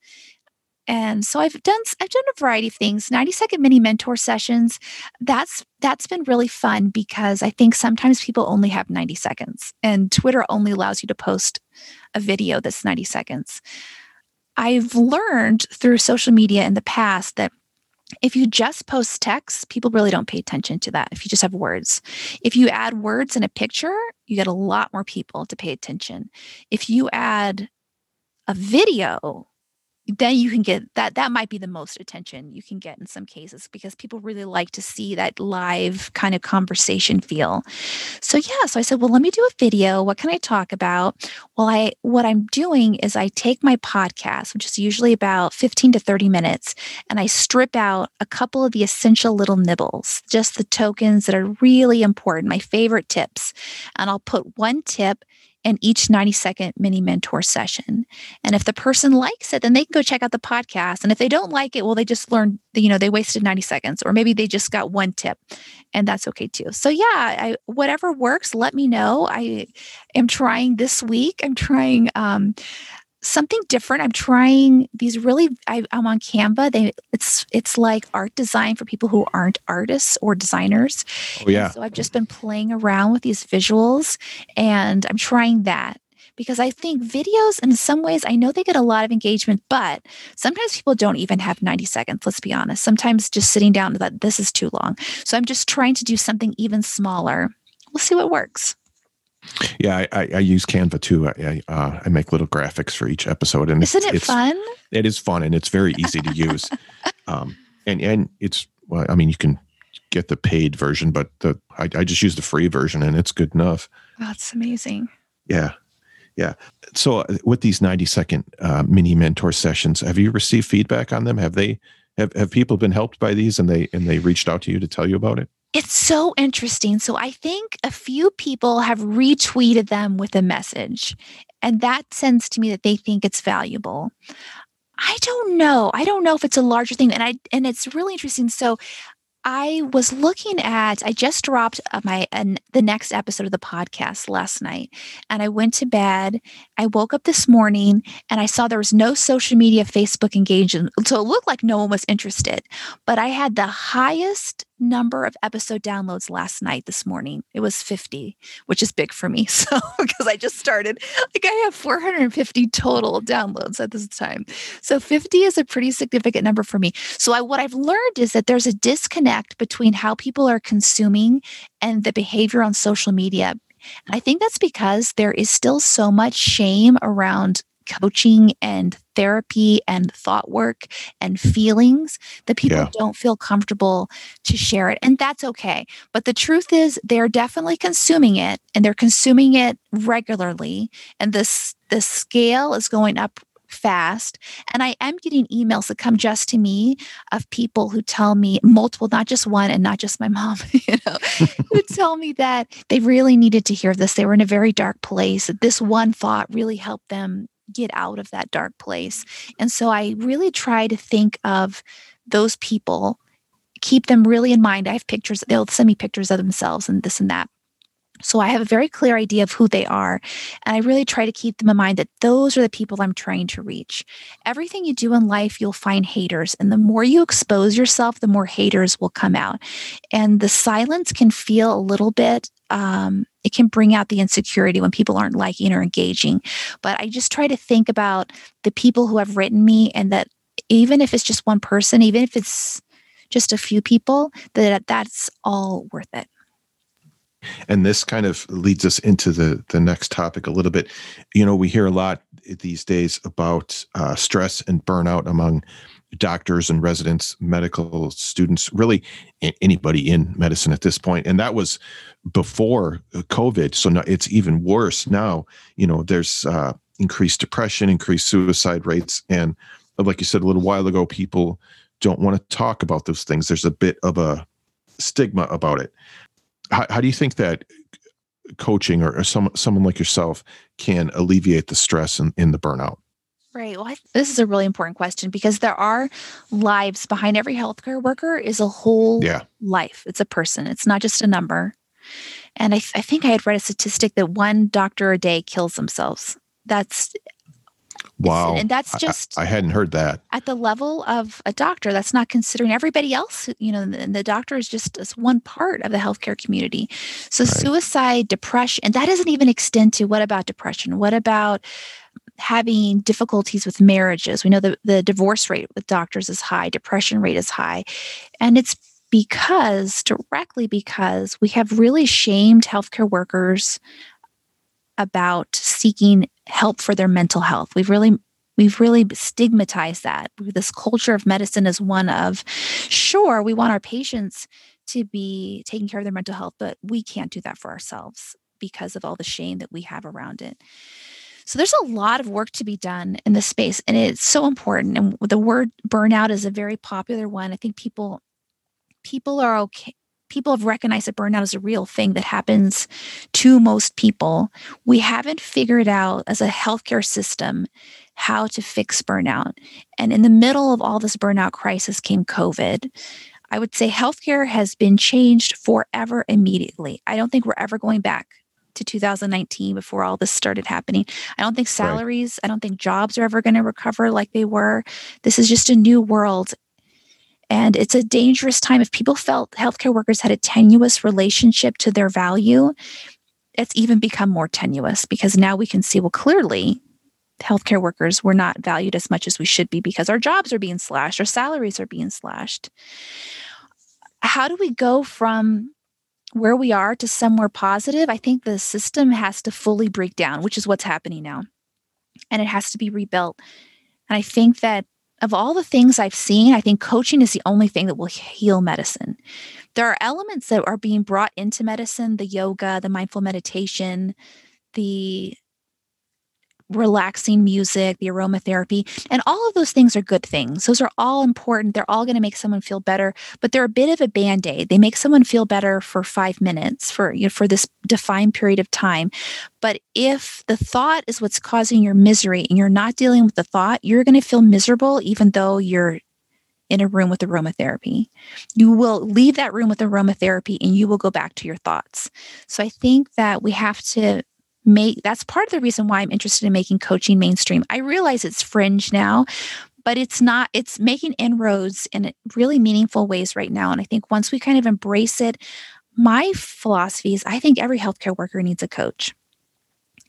And so I've done I've done a variety of things. 90 second mini mentor sessions. That's that's been really fun because I think sometimes people only have 90 seconds and Twitter only allows you to post a video that's 90 seconds. I've learned through social media in the past that if you just post text, people really don't pay attention to that if you just have words. If you add words and a picture, you get a lot more people to pay attention. If you add a video, then you can get that that might be the most attention you can get in some cases because people really like to see that live kind of conversation feel. So yeah so i said well let me do a video. What can i talk about? Well i what i'm doing is i take my podcast which is usually about 15 to 30 minutes and i strip out a couple of the essential little nibbles just the tokens that are really important my favorite tips. And i'll put one tip in each 90 second mini mentor session. And if the person likes it, then they can go check out the podcast. And if they don't like it, well, they just learned, you know, they wasted 90 seconds, or maybe they just got one tip, and that's okay too. So, yeah, I, whatever works, let me know. I am trying this week, I'm trying um, something different. I'm trying these really. I, am on Canva. They it's it's like art design for people who aren't artists or designers. Oh yeah. And so I've just been playing around with these visuals, and I'm trying that because I think videos, in some ways, I know they get a lot of engagement, but sometimes people don't even have 90 seconds. Let's be honest. Sometimes just sitting down that this is too long. So I'm just trying to do something even smaller. We'll see what works. Yeah, I, I, use Canva too. I, uh, I make little graphics for each episode, and isn't it fun? It is fun, and it's very easy to use. Um, and and it's well, I mean, you can get the paid version, but the I, I just use the free version, and it's good enough. That's amazing. Yeah, yeah. So uh, with these ninety second uh, mini mentor sessions, have you received feedback on them? Have they have have people been helped by these, and they and they reached out to you to tell you about it? It's so interesting. So I think a few people have retweeted them with a message, and that sends to me that they think it's valuable. I don't know. I don't know if it's a larger thing, and I and it's really interesting. So I was looking at, I just dropped uh, my uh, the next episode of the podcast last night, and I went to bed. I woke up this morning and I saw there was no social media, Facebook engagement, so it looked like no one was interested. But I had the highest number of episode downloads last night this morning. It was 50 which is big for me so because i just started like i have 450 total downloads at this time. So 50 is a pretty significant number for me. So I, what i've learned is that there's a disconnect between how people are consuming and the behavior on social media and I think that's because there is still so much shame around coaching and therapy and thought work and feelings that people yeah. don't feel comfortable to share it. And that's okay. But the truth is, they're definitely consuming it and they're consuming it regularly. And this, the scale is going up fast. And I am getting emails that come just to me of people who tell me multiple, not just one and not just my mom, you know, who tell me that they really needed to hear this. They were in a very dark place. that This one thought really helped them get out of that dark place. And so I really try to think of those people, keep them really in mind. I have pictures, they'll send me pictures of themselves and this and that. So I have a very clear idea of who they are. And I really try to keep them in mind that those are the people I'm trying to reach. Everything you do in life, you'll find haters. And the more you expose yourself, the more haters will come out. And the silence can feel a little bit um, it can bring out the insecurity when people aren't liking or engaging. But I just try to think about the people who have written me and that even if it's just one person, even if it's just a few people, that that's all worth it. And this kind of leads us into the the next topic a little bit. You know, we hear a lot these days about uh, stress and burnout among doctors and residents, medical students, really anybody in medicine at this point. And that was before COVID. So now it's even worse now. You know, there's uh, increased depression, increased suicide rates. And like you said a little while ago, people don't want to talk about those things. There's a bit of a stigma about it. How, how do you think that coaching or, or some, someone like yourself can alleviate the stress and in, in the burnout? Right. Well, I, this is a really important question because there are lives behind every healthcare worker is a whole yeah. life. It's a person. It's not just a number. And I, I think I had read a statistic that one doctor a day kills themselves. That's wow. And that's just I, I, hadn't heard that at the level of a doctor. That's not considering everybody else. You know, the, the doctor is just one part of the healthcare community. So right. suicide, depression, and that doesn't even extend to what about depression? What about having difficulties with marriages. We know that the divorce rate with doctors is high, depression rate is high. And it's because, directly because, we have really shamed healthcare workers about seeking help for their mental health. We've really we've really stigmatized that. This culture of medicine is one of sure, we want our patients to be taking care of their mental health, but we can't do that for ourselves because of all the shame that we have around it. So there's a lot of work to be done in this space, and it's so important. And the word burnout is a very popular one. I think people people are okay. People have recognized that burnout is a real thing that happens to most people. We haven't figured out as a healthcare system how to fix burnout. And in the middle of all this burnout crisis came COVID. I would say healthcare has been changed forever immediately. I don't think we're ever going back to 2019 before all this started happening. I don't think salaries, right. I don't think jobs are ever going to recover like they were. This is just a new world. And it's a dangerous time. If people felt healthcare workers had a tenuous relationship to their value, it's even become more tenuous because now we can see, well, clearly healthcare workers were not valued as much as we should be because our jobs are being slashed, our salaries are being slashed. How do we go from where we are to somewhere positive, I think the system has to fully break down, which is what's happening now. And it has to be rebuilt. And I think that of all the things I've seen, I think coaching is the only thing that will heal medicine. There are elements that are being brought into medicine the yoga, the mindful meditation, the relaxing music, the aromatherapy, and all of those things are good things. Those are all important. They're all going to make someone feel better, but they're a bit of a band-aid. They make someone feel better for 5 minutes for you know, for this defined period of time. But if the thought is what's causing your misery and you're not dealing with the thought, you're going to feel miserable even though you're in a room with aromatherapy. You will leave that room with aromatherapy and you will go back to your thoughts. So I think that we have to make that's part of the reason why I'm interested in making coaching mainstream. I realize it's fringe now, but it's not it's making inroads in really meaningful ways right now and I think once we kind of embrace it my philosophy is I think every healthcare worker needs a coach.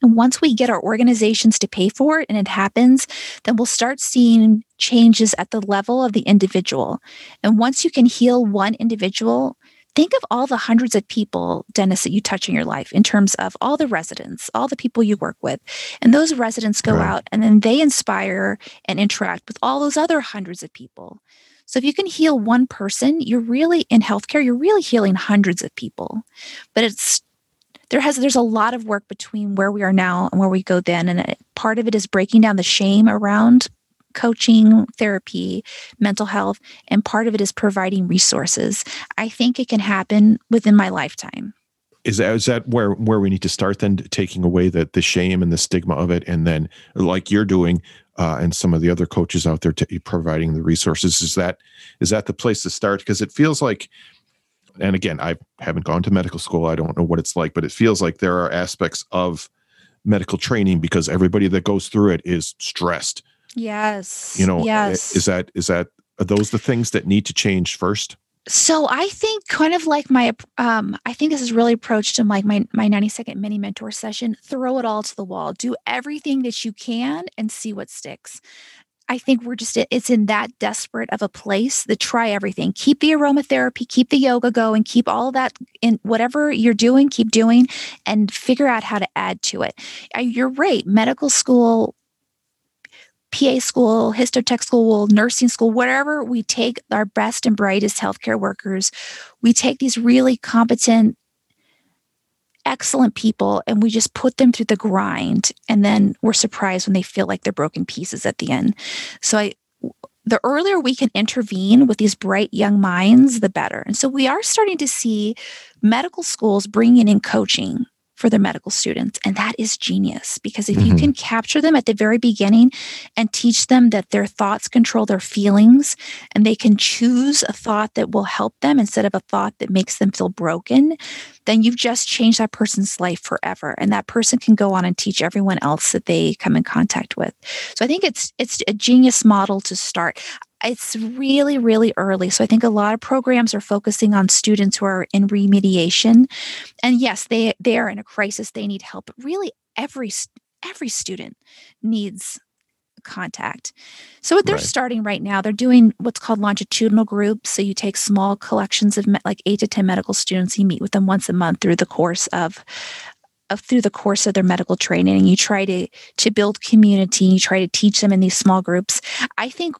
And once we get our organizations to pay for it and it happens, then we'll start seeing changes at the level of the individual. And once you can heal one individual, think of all the hundreds of people, Dennis, that you touch in your life in terms of all the residents, all the people you work with. And those residents go right. out and then they inspire and interact with all those other hundreds of people. So if you can heal one person, you're really in healthcare, you're really healing hundreds of people. But it's there has there's a lot of work between where we are now and where we go then and uh, part of it is breaking down the shame around coaching, therapy, mental health, and part of it is providing resources. I think it can happen within my lifetime. Is that is that where where we need to start then taking away the the shame and the stigma of it, and then like you're doing, uh, and some of the other coaches out there to, providing the resources? Is that is that the place to start? Because it feels like and again, I haven't gone to medical school. I don't know what it's like, but it feels like there are aspects of medical training because everybody that goes through it is stressed Yes. You know, yes. is that is that are those the things that need to change first? So I think kind of like my um I think this is really approached in like my my 90 second mini mentor session, throw it all to the wall. Do everything that you can and see what sticks. I think we're just, it's in that desperate of a place that try everything. Keep the aromatherapy, keep the yoga going, keep all that in whatever you're doing, keep doing and figure out how to add to it. You're right. Medical school, PA school, histotech school, nursing school, wherever we take our best and brightest healthcare workers, we take these really competent excellent people and we just put them through the grind and then we're surprised when they feel like they're broken pieces at the end. So i the earlier we can intervene with these bright young minds the better. And so we are starting to see medical schools bringing in coaching for their medical students. And that is genius because if mm-hmm. you can capture them at the very beginning and teach them that their thoughts control their feelings and they can choose a thought that will help them instead of a thought that makes them feel broken, then you've just changed that person's life forever. And that person can go on and teach everyone else that they come in contact with. So I think it's it's a genius model to start it's really really early so i think a lot of programs are focusing on students who are in remediation. And yes they they are in a crisis they need help but really every every student needs contact. So what they're right. starting right now they're doing what's called longitudinal groups. So you take small collections of like 8 to 10 medical students you meet with them once a month through the course of of, through the course of their medical training and you try to to build community you try to teach them in these small groups. I think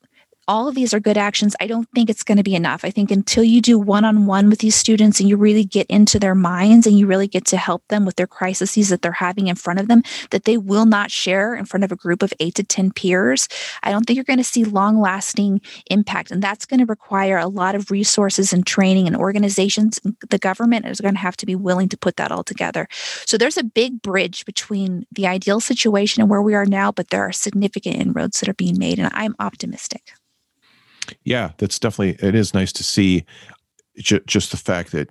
all of these are good actions. I don't think it's going to be enough. I think until you do one on one with these students and you really get into their minds and you really get to help them with their crises that they're having in front of them that they will not share in front of a group of eight to 10 peers, I don't think you're going to see long lasting impact. And that's going to require a lot of resources and training and organizations. The government is going to have to be willing to put that all together. So there's a big bridge between the ideal situation and where we are now, but there are significant inroads that are being made. And I'm optimistic yeah, that's definitely it is nice to see j- just the fact that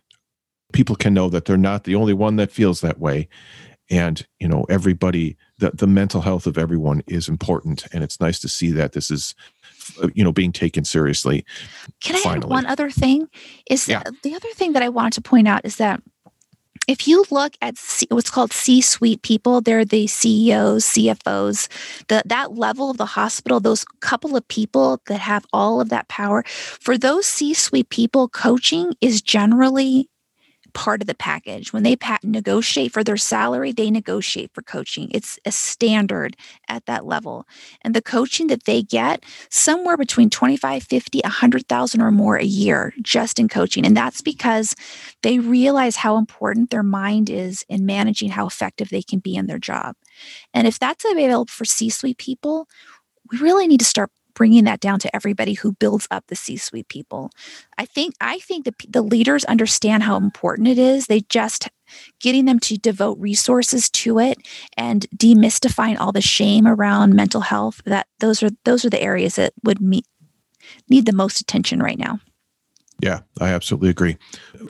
people can know that they're not the only one that feels that way and you know everybody the, the mental health of everyone is important and it's nice to see that this is uh, you know being taken seriously can i finally. add one other thing is yeah. the other thing that i wanted to point out is that if you look at C, what's called C-suite people, they're the CEOs, CFOs, the, that level of the hospital, those couple of people that have all of that power. For those C-suite people, coaching is generally part of the package. When they negotiate for their salary, they negotiate for coaching. It's a standard at that level. And the coaching that they get, somewhere between 25, 50, 100,000 or more a year just in coaching. And that's because they realize how important their mind is in managing how effective they can be in their job. And if that's available for C suite people, we really need to start bringing that down to everybody who builds up the C-suite people. I think I think the the leaders understand how important it is. They just getting them to devote resources to it and demystifying all the shame around mental health. That those are those are the areas that would meet, need the most attention right now. Yeah, I absolutely agree.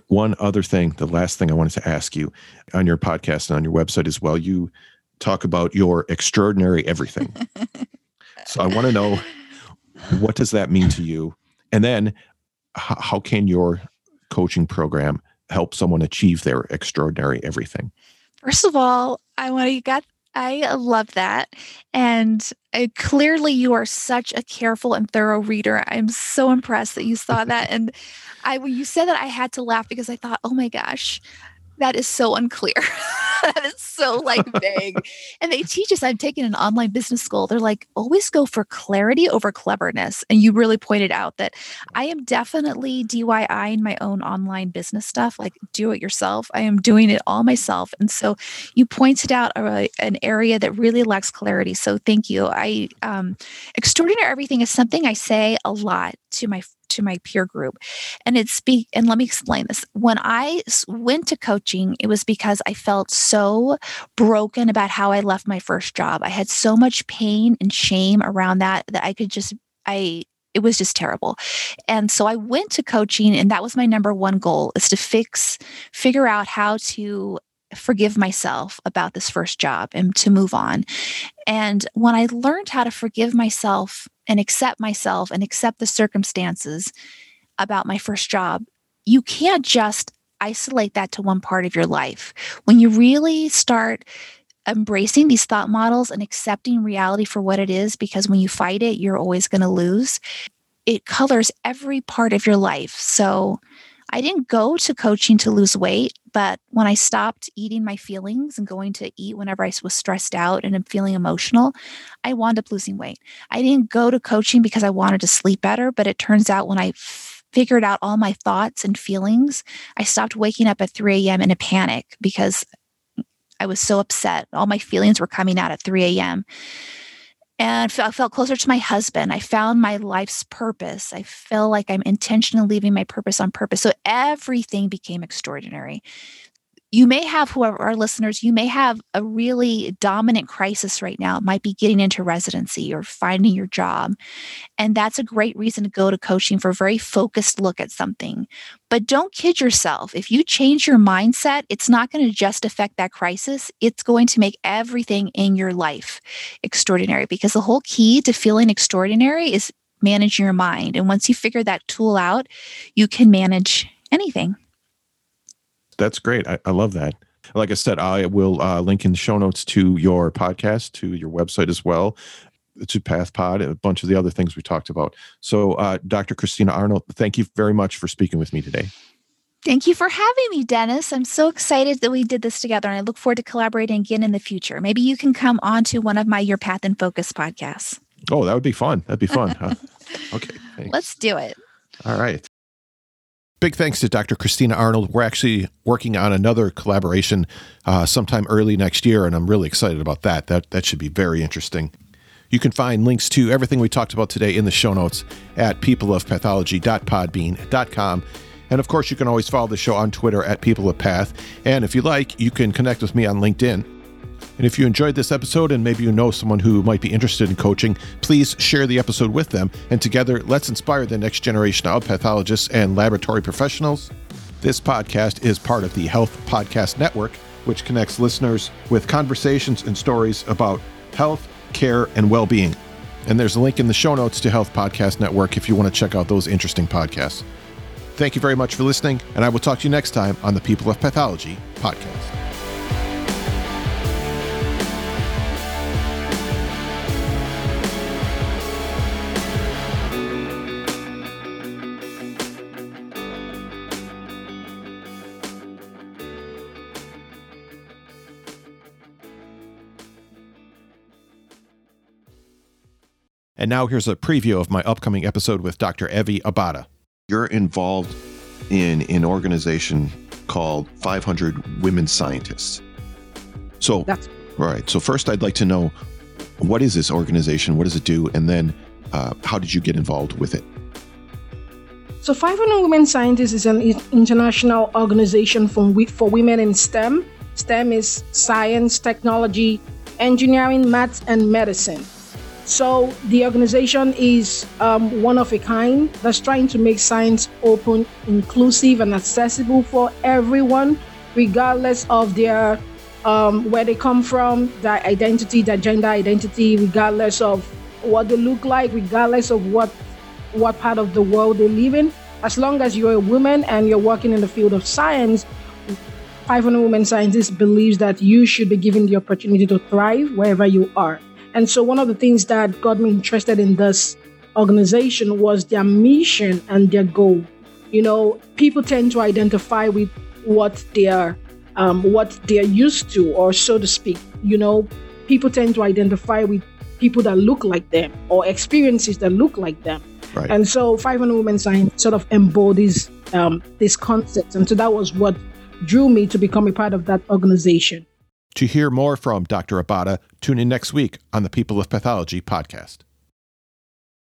One other thing, the last thing I wanted to ask you on your podcast and on your website as well, you talk about your extraordinary everything. so I want to know what does that mean to you? And then how, how can your coaching program help someone achieve their extraordinary everything? First of all, I want to get I love that. And uh, clearly, you are such a careful and thorough reader. I'm so impressed that you saw that. And I, when you said that, I had to laugh because I thought, oh my gosh, that is so unclear. that is so like vague. and they teach us, I'm taking an online business school. They're like, always go for clarity over cleverness. And you really pointed out that I am definitely DIY in my own online business stuff, like do it yourself. I am doing it all myself. And so you pointed out a, an area that really lacks clarity. So thank you. I, um, extraordinary everything is something I say a lot to my to my peer group. And it's be and let me explain this. When I went to coaching, it was because I felt so broken about how I left my first job. I had so much pain and shame around that that I could just I it was just terrible. And so I went to coaching and that was my number one goal is to fix figure out how to forgive myself about this first job and to move on. And when I learned how to forgive myself and accept myself and accept the circumstances about my first job, you can't just isolate that to one part of your life. When you really start embracing these thought models and accepting reality for what it is, because when you fight it, you're always going to lose. It colors every part of your life. So I didn't go to coaching to lose weight, but when I stopped eating my feelings and going to eat whenever I was stressed out and I'm feeling emotional, I wound up losing weight. I didn't go to coaching because I wanted to sleep better, but it turns out when I figured out all my thoughts and feelings, I stopped waking up at 3 a.m. in a panic because I was so upset. All my feelings were coming out at 3 a.m. And I felt closer to my husband. I found my life's purpose. I feel like I'm intentionally leaving my purpose on purpose. So everything became extraordinary you may have whoever our listeners you may have a really dominant crisis right now. It might be getting into residency or finding your job. And that's a great reason to go to coaching for a very focused look at something. But don't kid yourself. If you change your mindset it's not going to just affect that crisis. It's going to make everything in your life extraordinary because the whole key to feeling extraordinary is managing your mind. And once you figure that tool out you can manage anything that's great. I, I love that. Like I said, I will uh, link in the show notes to your podcast, to your website as well, to PathPod, a bunch of the other things we talked about. So, uh, Dr. Christina Arnold, thank you very much for speaking with me today. Thank you for having me, Dennis. I'm so excited that we did this together, and I look forward to collaborating again in the future. Maybe you can come on to one of my Your Path in Focus podcasts. Oh, that would be fun. That'd be fun. huh? Okay. Thanks. Let's do it. All right. Big thanks to Dr. Christina Arnold. We're actually working on another collaboration uh, sometime early next year, and I'm really excited about that. That that should be very interesting. You can find links to everything we talked about today in the show notes at peopleofpathology.podbean.com. And of course, you can always follow the show on Twitter at People of Path. And if you like, you can connect with me on LinkedIn. And if you enjoyed this episode and maybe you know someone who might be interested in coaching, please share the episode with them. And together, let's inspire the next generation of pathologists and laboratory professionals. This podcast is part of the Health Podcast Network, which connects listeners with conversations and stories about health, care, and well being. And there's a link in the show notes to Health Podcast Network if you want to check out those interesting podcasts. Thank you very much for listening, and I will talk to you next time on the People of Pathology podcast. And now here's a preview of my upcoming episode with Dr. Evie Abada. You're involved in an organization called 500 Women Scientists. So, That's- right. So, first, I'd like to know what is this organization? What does it do? And then, uh, how did you get involved with it? So, 500 Women Scientists is an international organization for, for women in STEM. STEM is science, technology, engineering, maths, and medicine. So the organization is um, one of a kind that's trying to make science open, inclusive, and accessible for everyone, regardless of their um, where they come from, their identity, their gender identity, regardless of what they look like, regardless of what what part of the world they live in. As long as you're a woman and you're working in the field of science, 500 Women Scientists believes that you should be given the opportunity to thrive wherever you are. And so, one of the things that got me interested in this organization was their mission and their goal. You know, people tend to identify with what they are, um, what they are used to, or so to speak. You know, people tend to identify with people that look like them or experiences that look like them. Right. And so, 500 Women Science sort of embodies um, this concept. And so, that was what drew me to become a part of that organization. To hear more from Dr. Abada, tune in next week on the People of Pathology podcast.